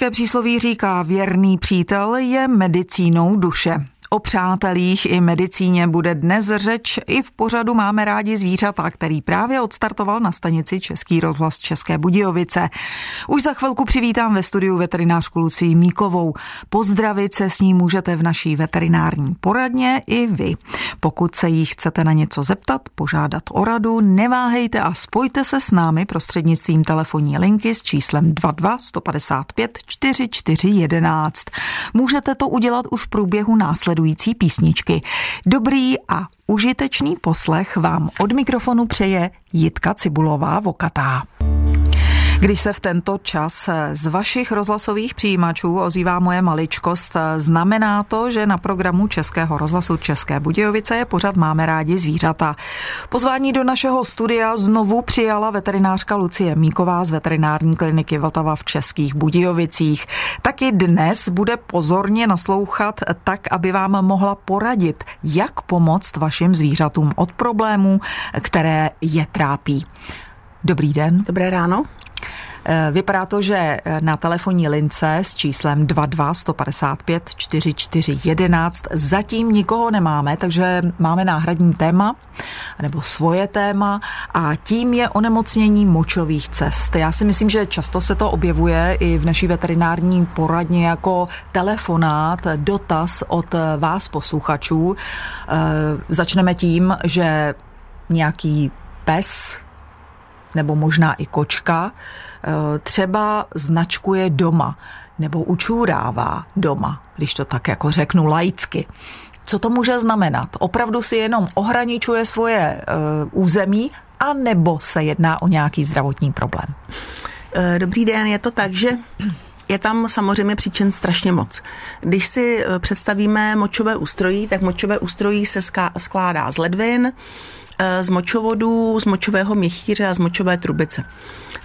Latinské přísloví říká, věrný přítel je medicínou duše. O přátelích i medicíně bude dnes řeč. I v pořadu máme rádi zvířata, který právě odstartoval na stanici Český rozhlas České Budějovice. Už za chvilku přivítám ve studiu veterinářku Lucii Míkovou. Pozdravit se s ní můžete v naší veterinární poradně i vy. Pokud se jí chcete na něco zeptat, požádat o radu, neváhejte a spojte se s námi prostřednictvím telefonní linky s číslem 22 155 4411. Můžete to udělat už v průběhu následující následující písničky. Dobrý a užitečný poslech vám od mikrofonu přeje Jitka Cibulová Vokatá. Když se v tento čas z vašich rozhlasových přijímačů ozývá moje maličkost, znamená to, že na programu Českého rozhlasu České Budějovice je pořád Máme rádi zvířata. Pozvání do našeho studia znovu přijala veterinářka Lucie Míková z veterinární kliniky Vltava v Českých Budějovicích. Taky dnes bude pozorně naslouchat tak, aby vám mohla poradit, jak pomoct vašim zvířatům od problémů, které je trápí. Dobrý den. Dobré ráno. Eh, vypadá to, že eh, na telefonní lince s číslem 22 155 44 11 zatím nikoho nemáme, takže máme náhradní téma nebo svoje téma a tím je onemocnění močových cest. Já si myslím, že často se to objevuje i v naší veterinární poradně jako telefonát, dotaz od vás posluchačů. Eh, začneme tím, že nějaký pes, nebo možná i kočka, eh, třeba značkuje doma nebo učůrává doma, když to tak jako řeknu laicky. Co to může znamenat? Opravdu si jenom ohraničuje svoje uh, území, a nebo se jedná o nějaký zdravotní problém? Eh, dobrý den, je to tak, že je tam samozřejmě příčin strašně moc. Když si představíme močové ústrojí, tak močové ústrojí se skládá z ledvin, z močovodů, z močového měchýře a z močové trubice.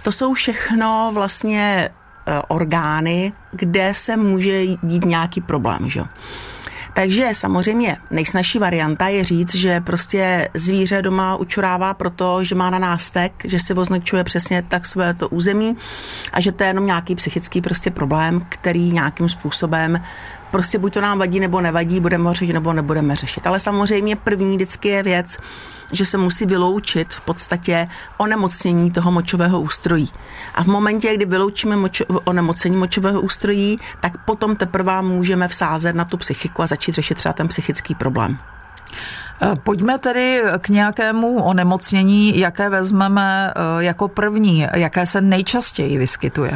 To jsou všechno vlastně e, orgány, kde se může dít nějaký problém. Že? Takže samozřejmě nejsnažší varianta je říct, že prostě zvíře doma učurává proto, že má na nástek, že si označuje přesně tak své to území a že to je jenom nějaký psychický prostě problém, který nějakým způsobem prostě buď to nám vadí nebo nevadí, budeme ho řešit nebo nebudeme řešit. Ale samozřejmě první vždycky je věc, že se musí vyloučit v podstatě onemocnění toho močového ústrojí. A v momentě, kdy vyloučíme močo, onemocnění močového ústrojí, tak potom teprve můžeme vsázet na tu psychiku a začít řešit třeba ten psychický problém. Eh, pojďme tedy k nějakému onemocnění, jaké vezmeme eh, jako první, jaké se nejčastěji vyskytuje.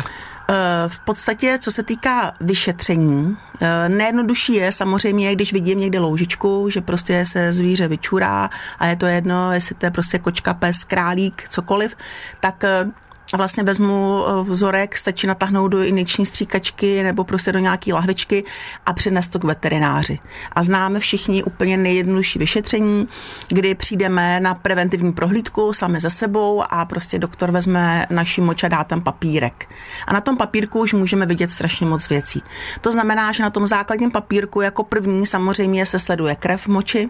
Eh, v podstatě, co se týká vyšetření, eh, nejjednodušší je samozřejmě, když vidím někde loužičku, že prostě se zvíře vyčurá a je to jedno, jestli to je prostě kočka, pes, králík, cokoliv, tak eh, vlastně vezmu eh, vzorek, stačí natáhnout do injekční stříkačky nebo prostě do nějaké lahvičky a přines to k veterináři. A známe všichni úplně nejjednodušší vyšetření, kdy přijdeme na preventivní prohlídku sami za sebou a prostě doktor vezme naši moč a dá tam papírek. A na tom papírku už můžeme vidět strašně moc věcí. To znamená, že na tom základním papírku jako první samozřejmě se sleduje krev moči,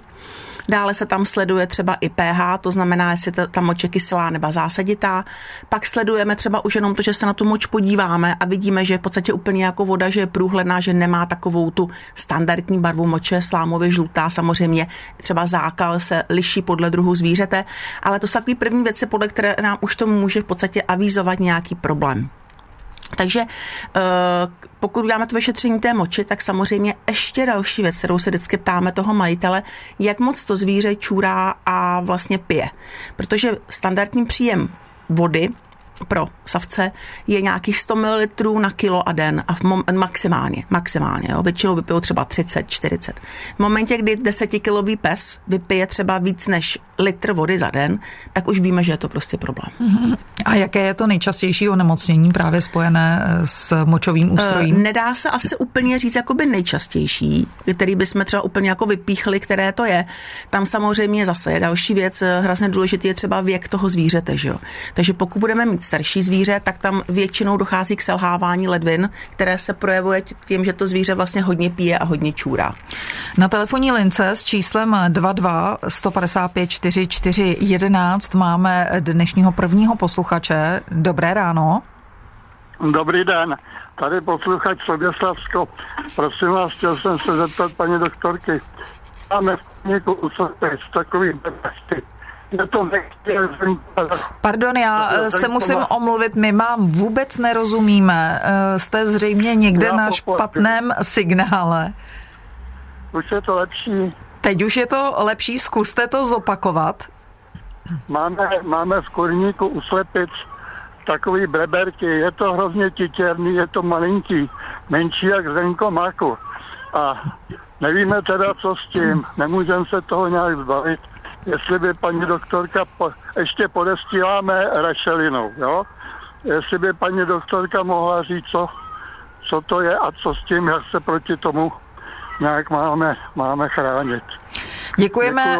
dále se tam sleduje třeba i pH, to znamená, jestli ta moč je kyselá nebo zásaditá, pak sleduje sledujeme třeba už jenom to, že se na tu moč podíváme a vidíme, že je v podstatě úplně jako voda, že je průhledná, že nemá takovou tu standardní barvu moče, slámově žlutá, samozřejmě třeba zákal se liší podle druhu zvířete, ale to jsou takové první věci, podle které nám už to může v podstatě avizovat nějaký problém. Takže eh, pokud uděláme to vyšetření té moči, tak samozřejmě ještě další věc, kterou se vždycky ptáme toho majitele, jak moc to zvíře čůrá a vlastně pije. Protože standardní příjem vody pro savce je nějakých 100 ml na kilo a den a v mom- maximálně, maximálně, jo. většinou vypijou třeba 30, 40. V momentě, kdy 10-kilový pes vypije třeba víc než litr vody za den, tak už víme, že je to prostě problém. A jaké je to nejčastější onemocnění právě spojené eh, s močovým eh, ústrojím? Nedá se asi úplně říct jakoby nejčastější, který bychom třeba úplně jako vypíchli, které to je. Tam samozřejmě zase je další věc, eh, hrozně důležitý je třeba věk toho zvířete, že jo. Takže pokud budeme mít starší zvíře, tak tam většinou dochází k selhávání ledvin, které se projevuje tím, že to zvíře vlastně hodně pije a hodně čůrá. Na telefonní lince s číslem 22 155 44 11 máme dnešního prvního posluchače. Dobré ráno. Dobrý den. Tady posluchač Soběslavsko. Prosím vás, chtěl jsem se zeptat paní doktorky. Máme v někoho uslepec takový bezpečný. Pardon, já eh, se musím omluvit, my vám vůbec nerozumíme. Eh, jste zřejmě někde na špatném signále. Už je to lepší. Teď už je to lepší, zkuste to zopakovat. Máme, máme v kurníku u slepic takový breberky, je to hrozně titěrný, je to malinký, menší jak zrnko maku. A nevíme teda, co s tím, nemůžeme se toho nějak zbavit, jestli by paní doktorka, po, ještě podestíláme rašelinou, jo? Jestli by paní doktorka mohla říct, co, co to je a co s tím, jak se proti tomu nějak máme, máme chránit. Děkujeme,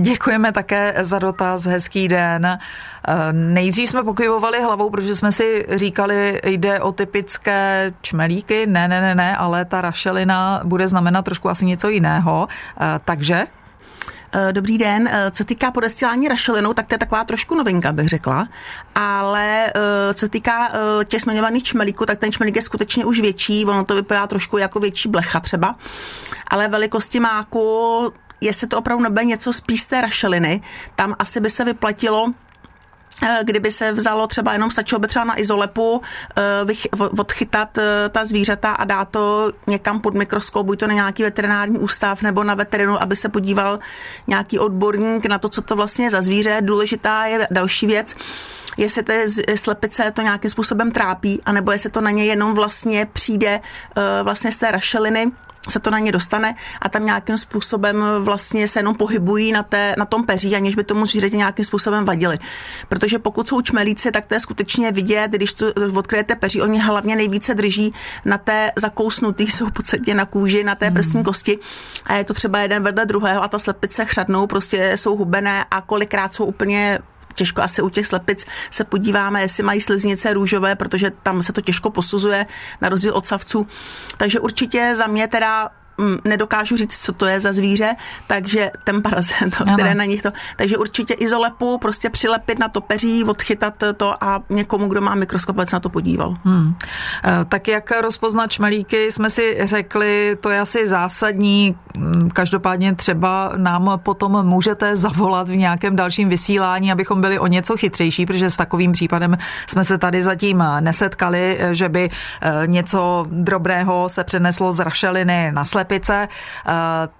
děkujeme také za dotaz, hezký den. Eh, nejdřív jsme pokyvovali hlavou, protože jsme si říkali, jde o typické čmelíky, ne, ne, ne, ne, ale ta rašelina bude znamenat trošku asi něco jiného. Eh, takže dobrý den. Eh, co týká podestilání rašelinou, tak to je taková trošku novinka, bych řekla. Ale eh, co týká těch zmiňovaných čmelíků, tak ten čmelík je skutečně už větší. Ono to vypadá trošku jako větší blecha třeba. Ale velikosti máku jestli to opravdu nebude něco spíš z té rašeliny, tam asi by se vyplatilo Eh, kdyby se vzalo třeba jenom stačilo by třeba na izolepu uh, odchytat uh, ta zvířata a dát to někam pod mikroskop, buď to na nějaký veterinární ústav nebo na veterinu, aby se podíval nějaký odborník na to, co to vlastně je za zvíře. Důležitá je další věc, jestli té slepice to nějakým způsobem trápí, anebo jestli to na ně jenom vlastně přijde vlastně z té rašeliny, se to na ně dostane a tam nějakým způsobem vlastně se jenom pohybují na, té, na tom peří, aniž by tomu zvířeti nějakým způsobem vadili. Protože pokud jsou čmelíci, tak to je skutečně vidět, když to odkryjete peří, oni hlavně nejvíce drží na té zakousnutý, jsou v podstatě na kůži, na té prsní kosti a je to třeba jeden vedle druhého a ta slepice chřadnou, prostě jsou hubené a kolikrát jsou úplně těžko asi u těch slepic se podíváme, jestli mají sliznice růžové, protože tam se to těžko posuzuje, na rozdíl od savců. Takže určitě za mě teda Mm, nedokážu říct, co to je za zvíře, takže ten parazit, které na nich to. Takže určitě izolepu prostě přilepit na to peří, odchytat to a někomu, kdo má mikroskop, se na to podíval. Hmm. E, tak jak rozpoznat čmelíky, jsme si řekli, to je asi zásadní. Mm, každopádně třeba nám potom můžete zavolat v nějakém dalším vysílání, abychom byli o něco chytřejší, protože s takovým případem jsme se tady zatím nesetkali, že by e, něco drobného se přeneslo z rašeliny na slep slepice. Eh,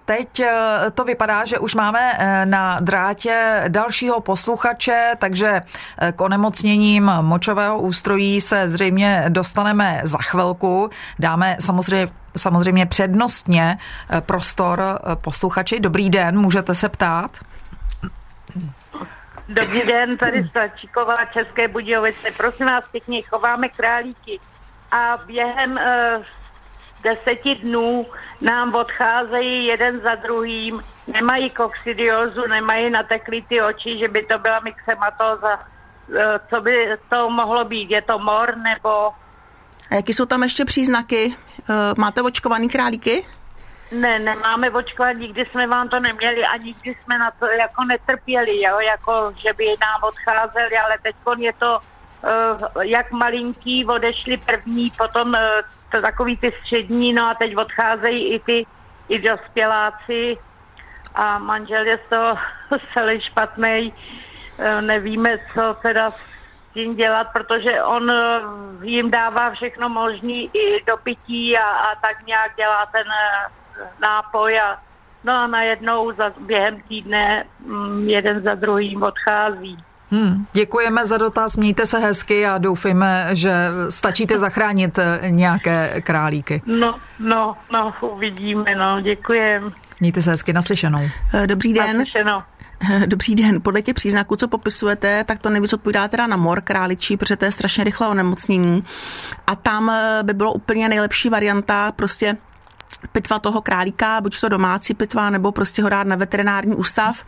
teď eh, to vypadá, že už máme eh, na drátě dalšího posluchače, takže k onemocněním močového ústrojí se zřejmě dostaneme za chvilku. Dáme samozřejmě samozřejmě přednostně prostor posluchači. Dobrý den, můžete se ptát. Dobrý den, tady Stačíková České Budějovice. Prosím vás pěkně, chováme králíky a během deseti dnů nám odcházejí jeden za druhým, nemají koksidiozu, nemají nateklý ty oči, že by to byla myxematóza. E, co by to mohlo být? Je to mor nebo... A jaký jsou tam ještě příznaky? E, máte očkovaný králíky? Ne, nemáme očkovat, nikdy jsme vám to neměli a nikdy jsme na to jako netrpěli, jo? jako že by nám odcházeli, ale teď je to jak malinký odešli první, potom uh, to takový ty střední, no a teď odcházejí i ty i dospěláci a manžel je toho celý špatný. Eh, nevíme, co teda s tím dělat, protože on eh, jim dává všechno možný i do pití a, a tak nějak dělá ten eh, nápoj a no a najednou za, během týdne mm, jeden za druhým odchází. Hmm, děkujeme za dotaz, mějte se hezky a doufejme, že stačíte zachránit eh, nějaké králíky. No, no, no, uvidíme, no, děkujem. Mějte se hezky, naslyšenou. Eh, dobrý den. Naslyšenou. Eh, dobrý den. Podle těch příznaků, co popisujete, tak to nejvíc odpovídá teda na mor králičí, protože to je strašně rychlé onemocnění. A tam by bylo úplně nejlepší varianta prostě pitva toho králíka, buď to domácí pitva, nebo prostě ho dát na veterinární ústav,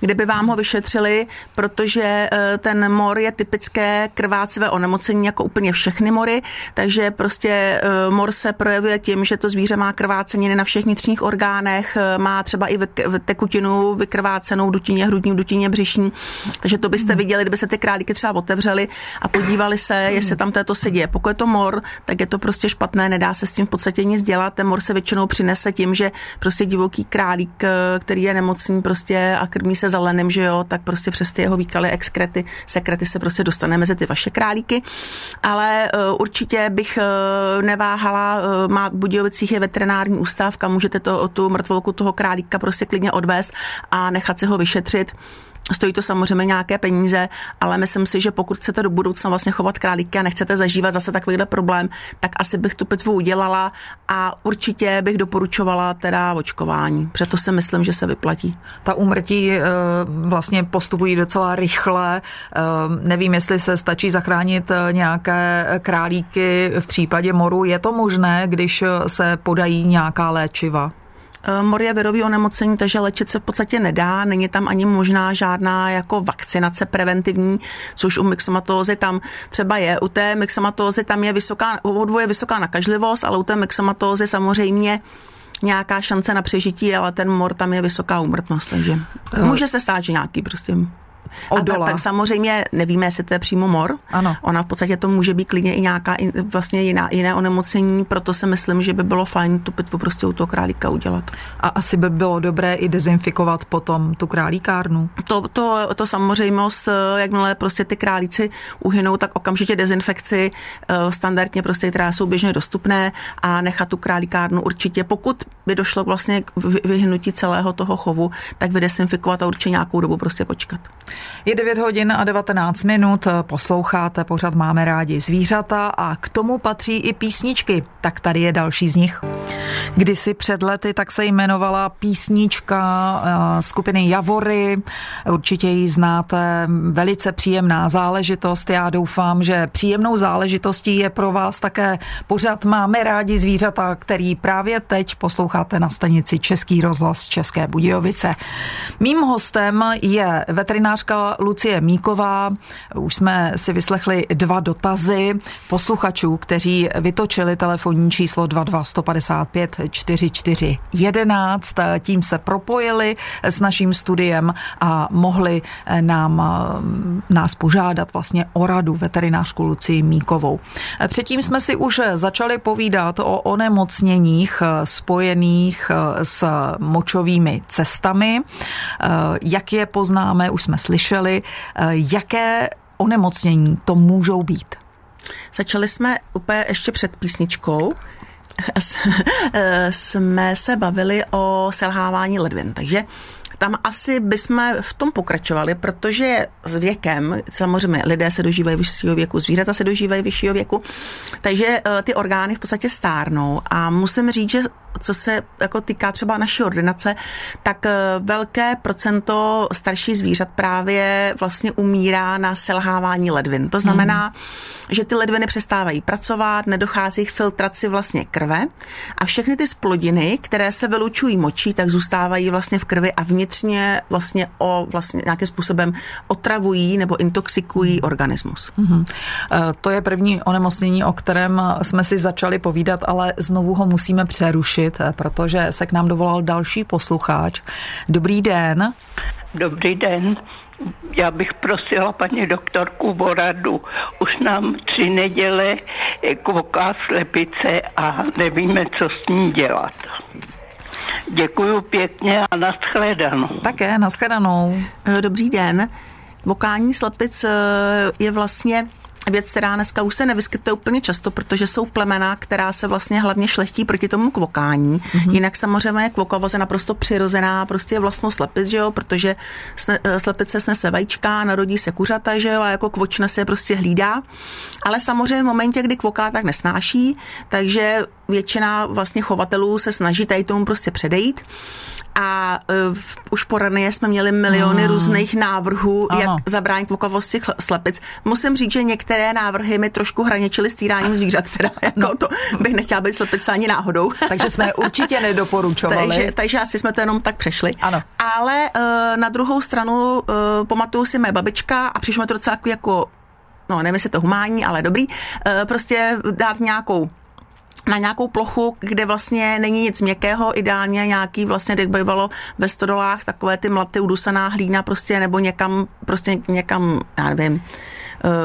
kde by vám ho vyšetřili, protože eh, ten mor je typické krvácivé onemocnění jako úplně všechny mory, takže prostě eh, mor se projevuje tím, že to zvíře má krváceniny na všech vnitřních orgánech, eh, má třeba i tekutinu vykrvácenou dutině hrudní, dutině břišní, takže to byste viděli, kdyby se ty králíky třeba otevřeli a podívali se, jestli tam to se děje. Pokud je to mor, tak je to prostě špatné, nedá se s tím v podstatě nic dělat, ten mor se většinou přinese tím, že prostě divoký králík, eh, který je nemocný prostě a krmí se zelenem, že jo, tak prostě přes ty jeho výkaly, exkrety, sekrety se prostě dostane mezi ty vaše králíky. Ale uh, určitě bych uh, neváhala, má v Budějovicích je veterinární ústav, kam můžete to, tu mrtvolku toho králíka prostě klidně odvést a nechat si ho vyšetřit. Stojí to samozřejmě nějaké peníze, ale myslím si, že pokud chcete do budoucna vlastně chovat králíky a nechcete zažívat zase takovýhle problém, tak asi bych tu pitvu udělala a určitě bych doporučovala teda očkování. Proto si myslím, že se vyplatí. Ta úmrtí eh, vlastně postupují docela rychle. Eh, nevím, jestli se stačí zachránit eh, nějaké králíky v případě moru. Je to možné, když se podají nějaká léčiva? Eh, mor je virový onemocnění, takže léčit se v podstatě nedá. Není tam ani možná žádná jako vakcinace preventivní, což u myxomatózy tam třeba je. U té myxomatózy tam je vysoká, u je vysoká nakažlivost, ale u té myxomatózy samozřejmě nějaká šance na přežití, ale ten mor tam je vysoká úmrtnost, takže eh. může se stát, že nějaký prostě a tak, tak samozřejmě nevíme, jestli to je přímo mor. Ano. Ona v podstatě to může být klidně i nějaká vlastně jiná, jiné onemocnění, proto si myslím, že by bylo fajn tu pitvu prostě u toho králíka udělat. A asi by bylo dobré i dezinfikovat potom tu králíkárnu? To, to, to samozřejmost, eh, jakmile prostě ty králíci uhynou, tak okamžitě dezinfekci eh, standardně prostě, která jsou běžně dostupné a nechat tu králíkárnu určitě, pokud by došlo vlastně k vyhnutí celého toho chovu, tak vydesinfikovat a určitě nějakou dobu prostě počkat. Je 9 hodin a 19 minut, posloucháte, pořád máme rádi zvířata a k tomu patří i písničky. Tak tady je další z nich. Kdysi před lety tak se jmenovala písnička eh, skupiny Javory. Určitě ji znáte, velice příjemná záležitost. Já doufám, že příjemnou záležitostí je pro vás také pořád máme rádi zvířata, který právě teď posloucháte na stanici Český rozhlas České Budějovice. Mým hostem je veterinářka Lucie Míková. Už jsme si vyslechli dva dotazy posluchačů, kteří vytočili telefonní číslo 22 155 44 11. Tím se propojili s naším studiem a mohli nám, nás požádat vlastně o radu veterinářku Lucii Míkovou. Předtím jsme si už začali povídat o onemocněních spojených s močovými cestami. Jak je poznáme, už jsme slyšeli, jaké onemocnění to můžou být. Začali jsme úplně ještě před písničkou jsme se bavili o selhávání ledvin. Takže tam asi bychom v tom pokračovali, protože s věkem, samozřejmě lidé se dožívají vyššího věku, zvířata se dožívají vyššího věku, takže eh, ty orgány v podstatě stárnou a musím říct, že co se jako týká třeba naší ordinace, tak eh, velké procento starší zvířat právě vlastně umírá na selhávání ledvin. To znamená, mm. že ty ledviny přestávají pracovat, nedochází k filtraci vlastně krve a všechny ty splodiny, které se vylučují močí, tak zůstávají vlastně v krvi a vnitřně vlastně o vlastně nějakým způsobem otravují nebo intoxikují mm. organismus. Mm. To je první onemocnění, o kterém jsme si začali povídat, ale znovu ho musíme přerušit přerušit, protože se k nám dovolal další posluchač. Dobrý den. Dobrý den. Já bych prosila paní doktorku o radu. Už nám tři neděle kvoká slepice a nevíme, co s ní dělat. Děkuju pěkně a nashledanou. Také nashledanou. Dobrý den. Vokální slepic eh, je vlastně věc, která dneska už se nevyskytuje úplně často, protože jsou plemena, která se vlastně hlavně šlechtí proti tomu kvokání. Mm-hmm. Jinak samozřejmě kvokovoz je naprosto přirozená prostě vlastnost slepic, že jo, protože eh, slepice snese vajíčka, narodí se kuřata, že jo, a jako kvočna se prostě hlídá. Ale samozřejmě v momentě, kdy kvoká, tak nesnáší, takže většina vlastně chovatelů se snaží tady tomu prostě předejít a uh, už po rany jsme měli miliony hmm. různých návrhů, ano. jak zabránit vokavosti slepic. Musím říct, že některé návrhy mi trošku hraničily s týráním zvířat, teda jako no. to bych nechtěla být slepice ani náhodou. Takže jsme je určitě nedoporučovali. takže, takže asi jsme to jenom tak přešli. Ano. Ale uh, na druhou stranu uh, pamatuju si mé babička a přišlo mi to docela jako no nevím, jestli to humání, ale dobrý, prostě dát nějakou na nějakou plochu, kde vlastně není nic měkkého, ideálně nějaký vlastně, jak bývalo ve stodolách, takové ty mlaty udusaná hlína prostě, nebo někam, prostě někam, já nevím,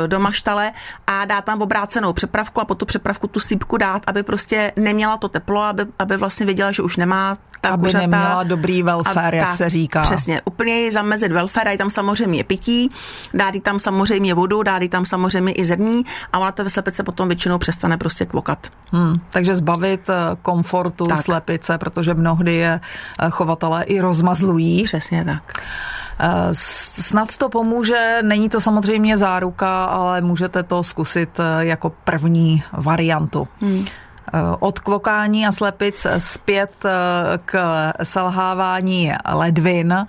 do maštale a dát tam obrácenou přepravku a po tu přepravku tu slípku dát, aby prostě neměla to teplo, aby, aby vlastně věděla, že už nemá ta aby kuřata, neměla dobrý welfare, a, jak tak, se říká. Přesně, úplně ji zamezit welfare, dají tam samozřejmě pití, dát jí tam samozřejmě vodu, dát jí tam samozřejmě i zrní a ona ta slepice potom většinou přestane prostě kvokat. Hmm, takže zbavit eh, komfortu tak. slepice, protože mnohdy je eh, chovatelé i rozmazlují. Přesně tak. Eh, snad to pomůže, není to samozřejmě záruka, ale můžete to zkusit eh, jako první variantu. Hmm eh, od kvokání a slepic zpět k selhávání ledvin.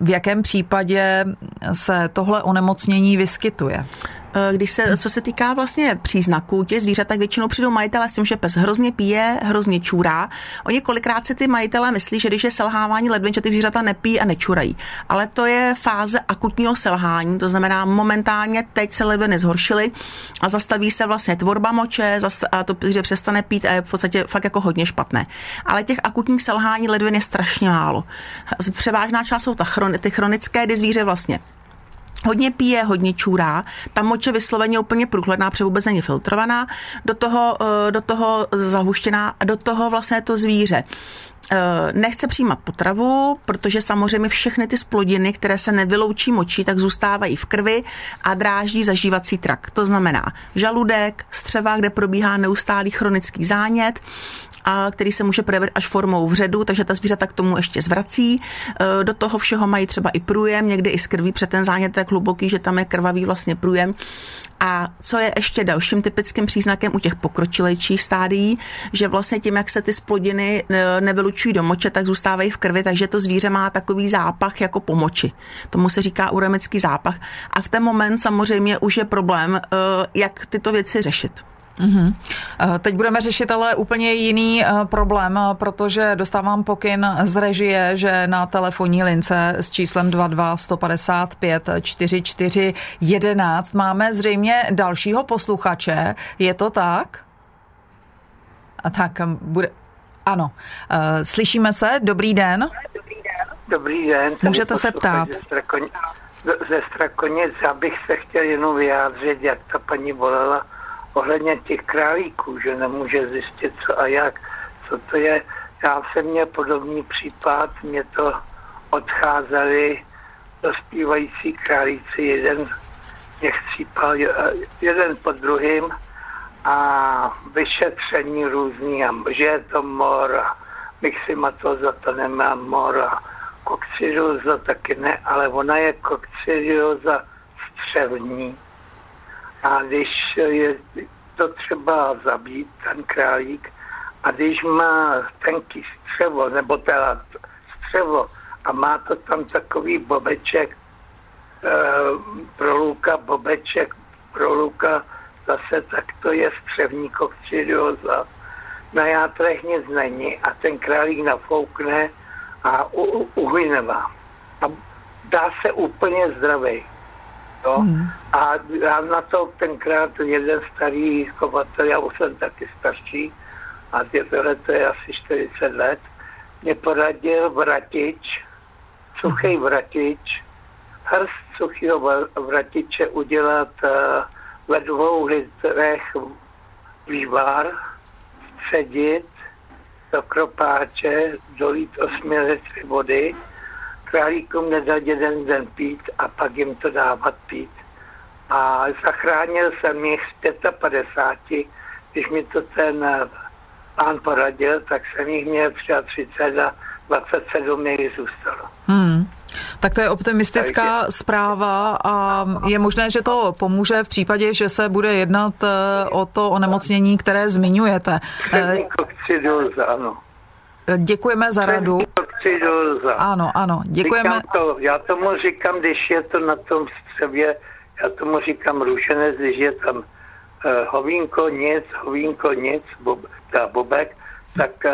V jakém případě se tohle onemocnění vyskytuje? Eh, když se, co se týká vlastně příznaků těch zvířat, tak většinou přijdou majitelé s tím, že pes hrozně pije, hrozně čůrá. Oni kolikrát si ty majitelé myslí, že když je selhávání ledvin, že ty zvířata nepí a nečurají. Ale to je fáze akutního selhání, to znamená momentálně teď se ledviny zhoršily a zastaví se vlastně tvorba moče a to že přestane pít a je v podstatě fakt jako hodně špatné. Ale těch akutních selhání ledvin je strašně málo. Převážná část jsou ta chron, ty chronické, kdy zvíře vlastně hodně pije, hodně čůrá, ta moče vysloveně úplně průhledná, protože vůbec není filtrovaná, do toho, eh, do toho zahuštěná a do toho vlastně to zvíře nechce přijímat potravu, protože samozřejmě všechny ty splodiny, které se nevyloučí močí, tak zůstávají v krvi a dráždí zažívací trakt. To znamená žaludek, střeva, kde probíhá neustálý chronický zánět, a který se může projevit až formou vředu, takže ta zvířata k tomu ještě zvrací. Eh, do toho všeho mají třeba i průjem, někdy i z krví, před ten zánět je hluboký, že tam je krvavý vlastně průjem. A co je ještě dalším typickým příznakem u těch pokročilejších stádií, že vlastně tím, jak se ty splodiny eh, nevylučují do moče, tak zůstávají v krvi, takže to zvíře má takový zápach jako po moči. Tomu se říká uremický zápach. A v ten moment samozřejmě už je problém, eh, jak tyto věci řešit. Mm-hmm. Teď budeme řešit ale úplně jiný eh, problém, protože dostávám pokyn z režie, že na telefonní lince s číslem 22 155 44 11 máme zřejmě dalšího posluchače. Je to tak? A tak bude... Ano. Slyšíme se? Dobrý den. Dobrý den. Můžete se ptát. Ze Strakonic, já bych se chtěl jenom vyjádřit, jak ta paní volela ohledně těch králíků, že nemůže zjistit co a jak, co to je. Já jsem měl podobný případ, mě to odcházeli dospívající králíci, jeden mě chcípal, jeden po druhým a vyšetření různý, že je to mor myximatoza to nemá mor kokcidioza taky ne, ale ona je kokcidioza střevní a když je to třeba zabít, ten králík, a když má tenký střevo, nebo teda střevo, a má to tam takový bobeček, e, proluka, bobeček, proluka, zase tak to je střevní kokcidioza. Na játrech nic není a ten králík nafoukne a uhyne vám. A dá se úplně zdravý. Jo? Hmm. A já na to tenkrát jeden starý chovatel, já už jsem taky starší, a tohle to je asi 40 let, mě poradil vratič, suchý vratič, hrst suchého vratiče udělat uh, ve dvou litrech vývar, středit do kropáče, dolít 8 litry vody králíkům nedal jeden den pít a pak jim to dávat pít. A zachránil jsem jich z 55, když mi to ten eh, pán poradil, tak jsem jich měl 33 a 27 jich zůstalo. Hmm. Tak to je optimistická zpráva a je možné, že to pomůže v případě, že se bude jednat eh, o to onemocnění, které zmiňujete. ano. Děkujeme za radu. Ano, ano, děkujeme. to, já tomu říkám, když je to na tom střevě, já tomu říkám růženec, když je tam uh, hovínko, nic, hovínko, nic, bob, ta bobek, tak uh,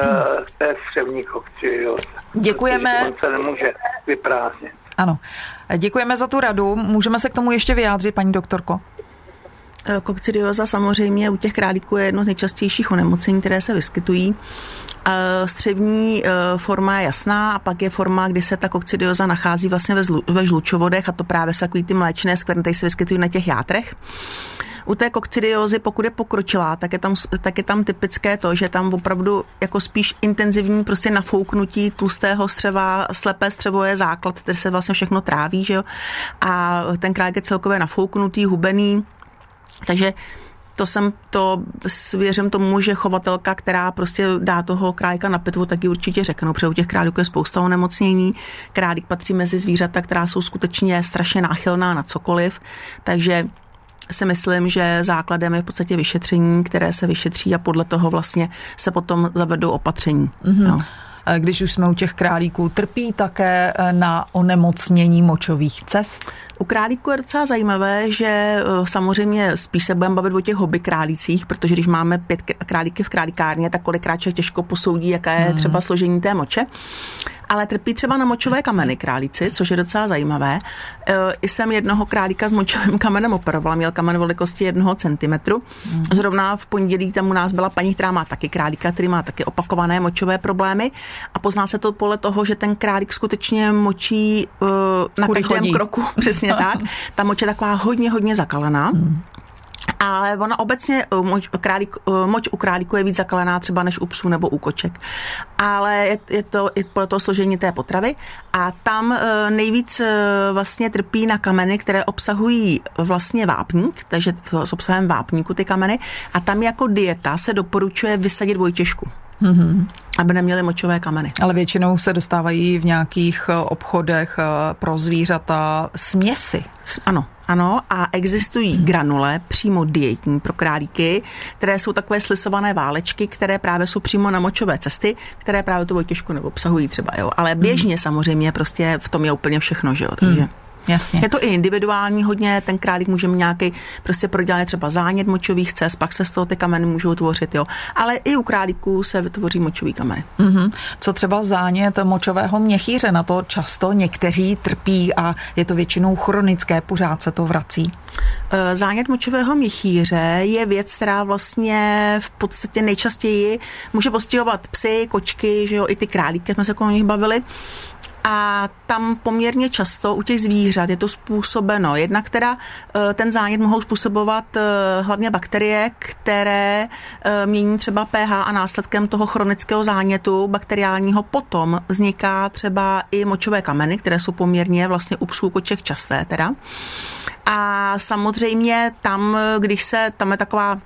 to je střevní kokcidioza. Děkujeme. On se nemůže vyprázdnit. Ano, děkujeme za tu radu. Můžeme se k tomu ještě vyjádřit, paní doktorko? Eh, kokcidioza samozřejmě u těch králíků je jedno z nejčastějších onemocnění, které se vyskytují. Eh, střevní eh, forma je jasná a pak je forma, kdy se ta kokcidioza nachází vlastně ve, žlučovodech a to právě jsou takový ty mléčné skvrny, se vyskytují na těch játrech. U té kokcidiozy, pokud je pokročilá, tak je, tam, tak je tam typické to, že tam opravdu jako spíš intenzivní prostě nafouknutí tlustého střeva, slepé střevo je základ, který se vlastně všechno tráví, že jo? A ten králík je celkově nafouknutý, hubený, takže to jsem to svěřím tomu, že chovatelka, která prostě dá toho králíka na pitvu, tak ji určitě řeknou, protože u těch králíků je spousta onemocnění. Králík patří mezi zvířata, která jsou skutečně strašně náchylná na cokoliv, takže si myslím, že základem je v podstatě vyšetření, které se vyšetří a podle toho vlastně se potom zavedou opatření. Mm-hmm. No. Když už jsme u těch králíků, trpí také eh, na onemocnění močových cest? U králíků je docela zajímavé, že eh, samozřejmě spíš se budeme bavit o těch hobby králících, protože když máme pět králíky v králíkárně, tak kolikrát těžko posoudí, jaké je hmm. třeba složení té moče ale trpí třeba na močové kameny králíci, což je docela zajímavé. E, I jsem jednoho králíka s močovým kamenem operovala, měl kamen velikosti jednoho centimetru. Mm. Zrovna v pondělí tam u nás byla paní, která má taky králíka, který má taky opakované močové problémy a pozná se to podle toho, že ten králík skutečně močí uh, na Kudy každém chodí. kroku, přesně tak. Ta moč je taková hodně, hodně zakalená. Mm. Ale ona obecně, eh, moč, králík, eh, moč u králíku je víc zakalená třeba než u psů nebo u koček. Ale je, je to i podle toho složení té potravy. A tam eh, nejvíc vlastně trpí na kameny, které obsahují vlastně vápník, takže s obsahem vápníku ty kameny. A tam jako dieta se doporučuje vysadit dvojtěžku. Mm-hmm. Aby neměly močové kameny. Ale většinou se dostávají v nějakých obchodech pro zvířata směsi. Ano, ano, a existují granule přímo dietní pro králíky, které jsou takové slisované válečky, které právě jsou přímo na močové cesty, které právě tu těžko neobsahují třeba, jo. Ale běžně samozřejmě prostě v tom je úplně všechno, že jo. Takže... Hmm. Jasně. Je to i individuální hodně, ten králík může mít nějaký prostě prodělaný třeba zánět močových cest, pak se z toho ty kameny můžou tvořit, jo. Ale i u králíků se vytvoří močový kameny. Mm-hmm. Co třeba zánět močového měchýře, na to často někteří trpí a je to většinou chronické, pořád se to vrací. E, zánět močového měchýře je věc, která vlastně v podstatě nejčastěji může postihovat psy, kočky, že jo, i ty králíky, jsme se o nich bavili. A tam poměrně často u těch zvířat je to způsobeno. Jednak teda eh, ten zánět mohou způsobovat eh, hlavně bakterie, které eh, mění třeba pH a následkem toho chronického zánětu bakteriálního potom vzniká třeba i močové kameny, které jsou poměrně vlastně u psů koček časté teda. A samozřejmě tam, když se, tam je taková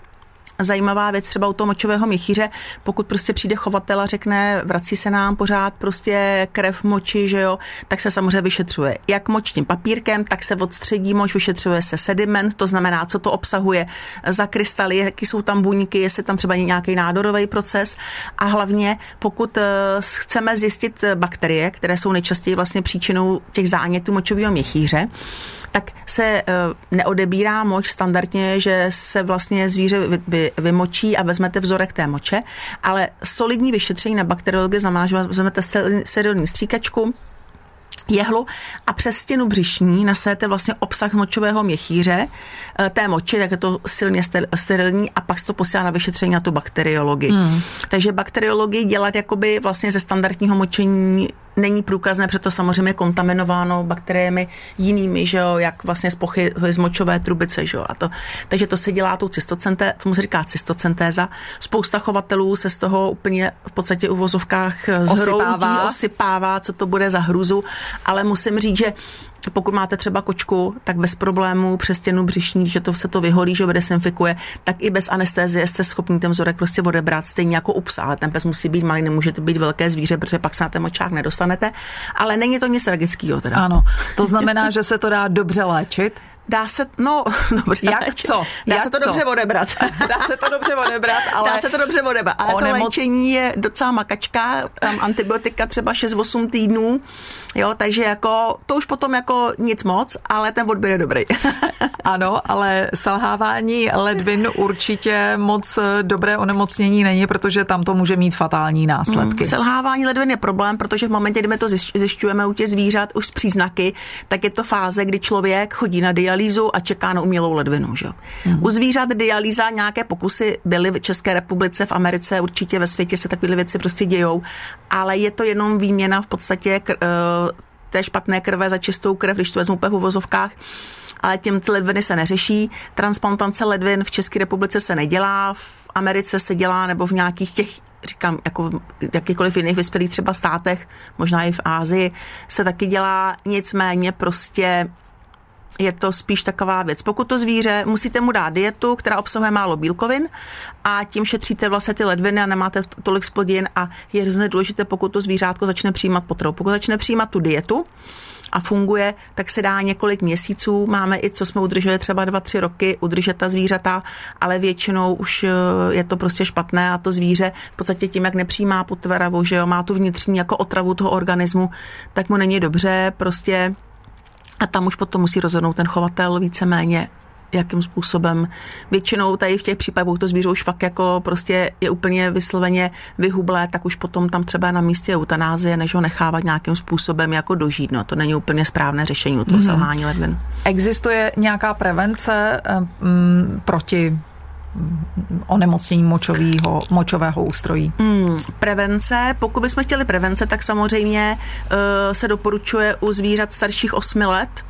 zajímavá věc třeba u toho močového měchýře, pokud prostě přijde chovatel a řekne, vrací se nám pořád prostě krev moči, že jo, tak se samozřejmě vyšetřuje jak močním papírkem, tak se odstředí moč, vyšetřuje se sediment, to znamená, co to obsahuje za krystaly, jaký jsou tam buňky, jestli tam třeba nějaký nádorový proces. A hlavně pokud eh, chceme zjistit bakterie, které jsou nejčastěji vlastně příčinou těch zánětů močového měchýře, tak se eh, neodebírá moč standardně, že se vlastně zvíře vy, vymočí a vezmete vzorek té moče, ale solidní vyšetření na bakteriologii znamená, že vezmete sterilní stříkačku, jehlu a přes stěnu břišní nasajete vlastně obsah močového měchýře, eh, té moči, tak je to silně sterilní a pak se to posílá na vyšetření na tu bakteriologii. Hmm. Takže bakteriologii dělat jakoby vlastně ze standardního močení není průkazné, protože to samozřejmě kontaminováno bakteriemi jinými, že jo, jak vlastně z pochy z močové trubice, že jo, a to, takže to se dělá tou cystocenté, tomu se říká cystocentéza. Spousta chovatelů se z toho úplně v podstatě u vozovkách zhroutí, osypává. osypává, co to bude za hruzu ale musím říct, že pokud máte třeba kočku, tak bez problémů přes stěnu břišní, že to se to vyholí, že desinfikuje, tak i bez anestézie jste schopni ten vzorek prostě odebrat, stejně jako u psa, ale ten pes musí být malý, nemůže to být velké zvíře, protože pak se na ten močák nedostanete, ale není to nic tragického. Ano, to znamená, že se to dá dobře léčit? Dá se, no, dobře. Jak co? Dá Jak se to co? dobře odebrat. Dá se to dobře odebrat, ale... Dá se to dobře odebrat, ale to Onemot- léčení je docela makačka, tam antibiotika třeba 6-8 týdnů, jo, takže jako, to už potom jako nic moc, ale ten odběr je dobrý. Ano, ale selhávání ledvin určitě moc eh, dobré onemocnění není, protože tam to může mít fatální následky. Selhávání ledvin je problém, protože v momentě, kdy my to zjišť- zjišťujeme u těch zvířat už s příznaky, tak je to fáze, kdy člověk chodí na dialýzu a čeká na umělou ledvinu. Že? Mm. U zvířat dialýza nějaké pokusy byly v České republice, v Americe, určitě ve světě se takové věci prostě dějou, ale je to jenom výměna v podstatě kr- eh, té špatné krve za čistou krev, když to vezmu úplně v uvozovkách, ale těm ty ledviny se neřeší. Transplantace ledvin v České republice se nedělá, v Americe se dělá, nebo v nějakých těch říkám, jako jakýkoliv jiných vyspělých třeba státech, možná i v Ázii, se taky dělá, nicméně prostě je to spíš taková věc. Pokud to zvíře, musíte mu dát dietu, která obsahuje málo bílkovin a tím šetříte vlastně ty ledviny a nemáte tolik splodin a je hrozně důležité, pokud to zvířátko začne přijímat potravu. Pokud začne přijímat tu dietu, a funguje, tak se dá několik měsíců. Máme i, co jsme udrželi třeba dva, tři roky, udržet ta zvířata, ale většinou už eh, je to prostě špatné a to zvíře v podstatě tím, jak nepřijímá potravu, že jo, má tu vnitřní jako otravu toho organismu, tak mu není dobře, prostě a tam už potom musí rozhodnout ten chovatel víceméně, jakým způsobem. Většinou tady v těch případech, to zvíře už fakt jako prostě je úplně vysloveně vyhublé, tak už potom tam třeba na místě eutanázie, než ho nechávat nějakým způsobem jako dožít. No, to není úplně správné řešení u toho mm. selhání ledvin. Existuje nějaká prevence mm, proti onemocnění močového, močového ústrojí? Hmm, prevence, pokud bychom chtěli prevence, tak samozřejmě uh, se doporučuje u zvířat starších 8 let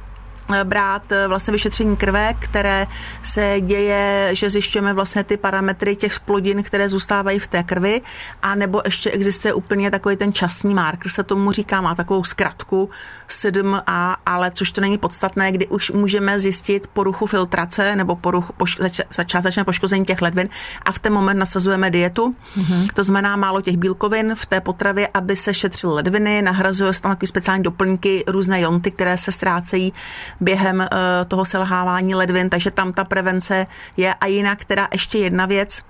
brát eh, vlastně vyšetření krve, které se děje, že zjišťujeme vlastně ty parametry těch splodin, které zůstávají v té krvi, a nebo ještě existuje úplně takový ten časný marker, se tomu říká, má takovou zkratku 7A, ale což to není podstatné, kdy už můžeme zjistit poruchu filtrace nebo poruchu, poš, zač, začátečné poškození těch ledvin a v ten moment nasazujeme dietu. Mm-hmm. To znamená málo těch bílkovin v té potravě, aby se šetřily ledviny, nahrazuje se tam takový speciální doplňky, různé jonty, které se ztrácejí během uh, toho selhávání ledvin, takže tam ta prevence je. A jinak teda ještě jedna věc,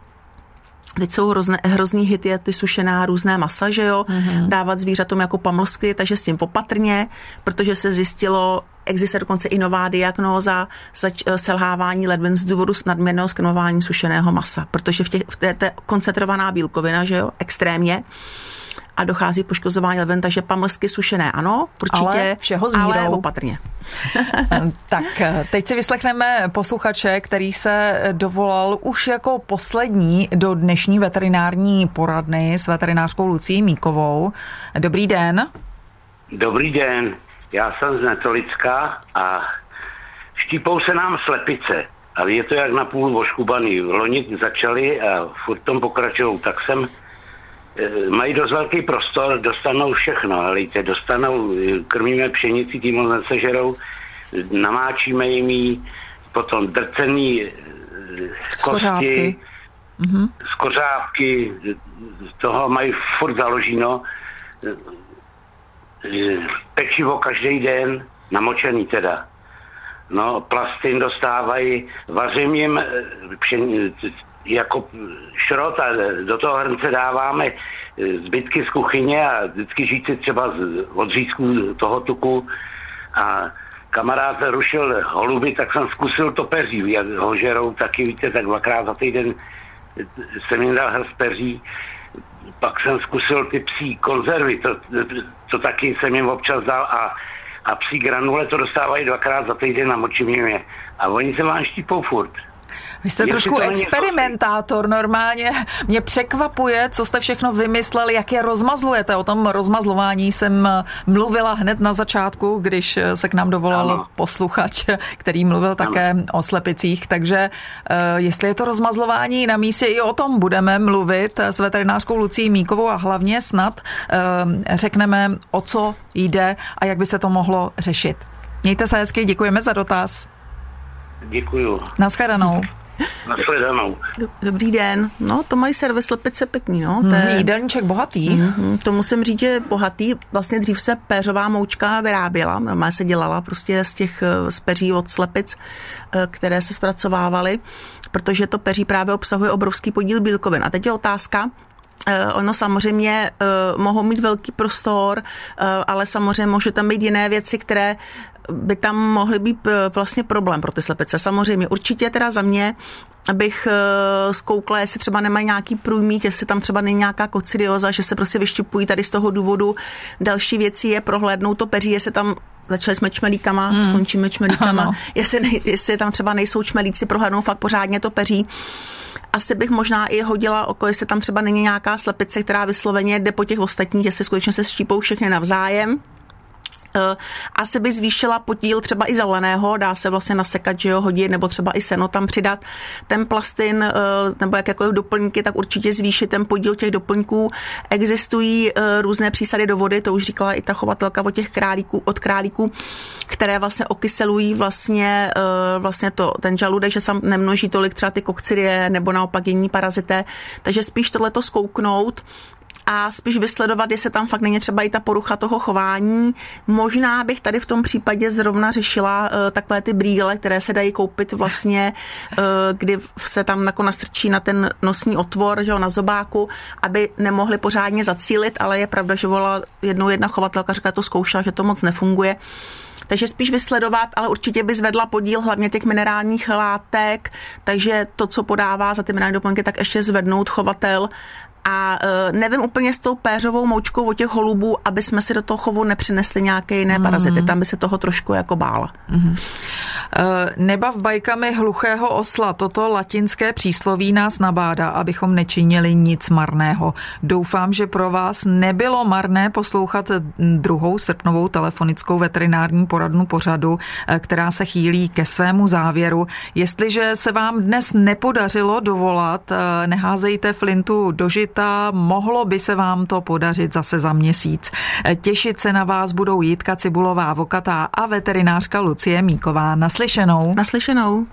Teď jsou hrozné, hrozný hit je ty sušená různé masa, že jo, mm-hmm. dávat zvířatům jako pamlsky, takže s tím popatrně, protože se zjistilo, existuje dokonce i nová diagnóza zač, selhávání ledvin z důvodu nadměrného skenování sušeného masa, protože v, těch, v té, té koncentrovaná bílkovina, že jo, extrémně, a dochází poškozování ledvin, takže pamlsky sušené ano, určitě, ale, všeho s mírou. ale opatrně. tak teď si vyslechneme posluchače, který se dovolal už jako poslední do dnešní veterinární poradny s veterinářkou Lucí Míkovou. Dobrý den. Dobrý den, já jsem z Netolicka a štípou se nám slepice. A je to jak na půl oškubaný. V loni začali a furt tom pokračují. Tak jsem mají dost velký prostor, dostanou všechno, helejte, dostanou, eh, krmíme pšenici, tím moc nesežerou, namáčíme jim potom drcený eh, kosti, mm-hmm. skořávky, toho mají furt založíno, pečivo každý den, namočený teda. No, plastin dostávají, vařím jim eh, pšen, jako šrot a do toho hrnce dáváme eh, zbytky z kuchyně a vždycky žíci třeba z odřízků toho tuku a kamarád rušil holuby, tak jsem zkusil to peří, jak ho žerou taky, víte, tak dvakrát za týden jsem jim dal hrst peří, pak jsem zkusil ty psí konzervy, to, to taky jsem jim občas dal a, a psí granule to dostávají dvakrát za týden, namočím jim je. A oni se vám štípou furt. Vy jste trošku experimentátor normálně. Mě překvapuje, co jste všechno vymysleli, jak je rozmazlujete. O tom rozmazlování jsem mluvila hned na začátku, když se k nám dovolal ano. posluchač, který mluvil ano. také o slepicích. Takže uh, jestli je to rozmazlování na místě, i o tom budeme mluvit s veterinářkou Lucí Míkovou a hlavně snad řekneme, o co jde a jak by se to mohlo řešit. Mějte se hezky, děkujeme za dotaz. Děkuju. Naschledanou. Naschledanou. Dobrý den. No, to mají servis slepice pěkný, no. To je... Jídelníček bohatý. Mm-hmm, to musím říct, že bohatý. Vlastně dřív se péřová moučka vyráběla. Normálně se dělala prostě z těch eh, z peří od slepic, eh, které se zpracovávaly, protože to peří právě obsahuje obrovský podíl bílkovin. A teď je otázka, ono samozřejmě uh, mohou mít velký prostor, uh, ale samozřejmě může tam být jiné věci, které by tam mohly být vlastně problém pro ty slepice. Samozřejmě určitě teda za mě abych zkoukla, jestli třeba nemají nějaký průjmík, jestli tam třeba není nějaká kocidioza, že se prostě vyštěpují tady z toho důvodu. Další věcí je prohlédnout to peří, jestli tam začali jsme čmelíkama, hmm. skončíme čmelíkama, jestli, jestli tam třeba nejsou čmelíci, prohlédnou fakt pořádně to peří asi bych možná i hodila oko, jestli tam třeba není nějaká slepice, která vysloveně jde po těch ostatních, jestli skutečně se štípou všechny navzájem. Eh, asi by zvýšila podíl třeba i zeleného, dá se vlastně nasekat, že jo, hodit, nebo třeba i seno tam přidat. Ten plastin, eh, nebo jakékoliv doplňky, tak určitě zvýšit ten podíl těch doplňků. Existují eh, různé přísady do vody, to už říkala i ta chovatelka od těch králíků, od králíků, které vlastně okyselují vlastně, vlastně to, ten žaludek, že se nemnoží tolik třeba ty kokcirie nebo naopak jiní parazité. Takže spíš tohleto zkouknout, a spíš vysledovat, jestli tam fakt není třeba i ta porucha toho chování. Možná bych tady v tom případě zrovna řešila uh, takové ty brýle, které se dají koupit vlastně, uh, kdy se tam jako nastrčí na ten nosní otvor, že jo, na zobáku, aby nemohli pořádně zacílit, ale je pravda, že volala jednou jedna chovatelka, říká, to zkoušela, že to moc nefunguje. Takže spíš vysledovat, ale určitě by zvedla podíl hlavně těch minerálních látek, takže to, co podává za ty minerální doplňky, tak ještě zvednout chovatel a uh, nevím úplně s tou péřovou moučkou od těch holubů, aby jsme si do toho chovu nepřinesli nějaké jiné mm. parazity. Tam by se toho trošku jako bála. Mm. Uh, nebav bajkami hluchého osla. Toto latinské přísloví nás nabádá, abychom nečinili nic marného. Doufám, že pro vás nebylo marné poslouchat druhou srpnovou telefonickou veterinární poradnu pořadu, eh, která se chýlí ke svému závěru. Jestliže se vám dnes nepodařilo dovolat, neházejte flintu do žit aktivita, mohlo by se vám to podařit zase za měsíc. Těšit se na vás budou Jitka Cibulová, vokatá a veterinářka Lucie Míková. Naslyšenou. Naslyšenou.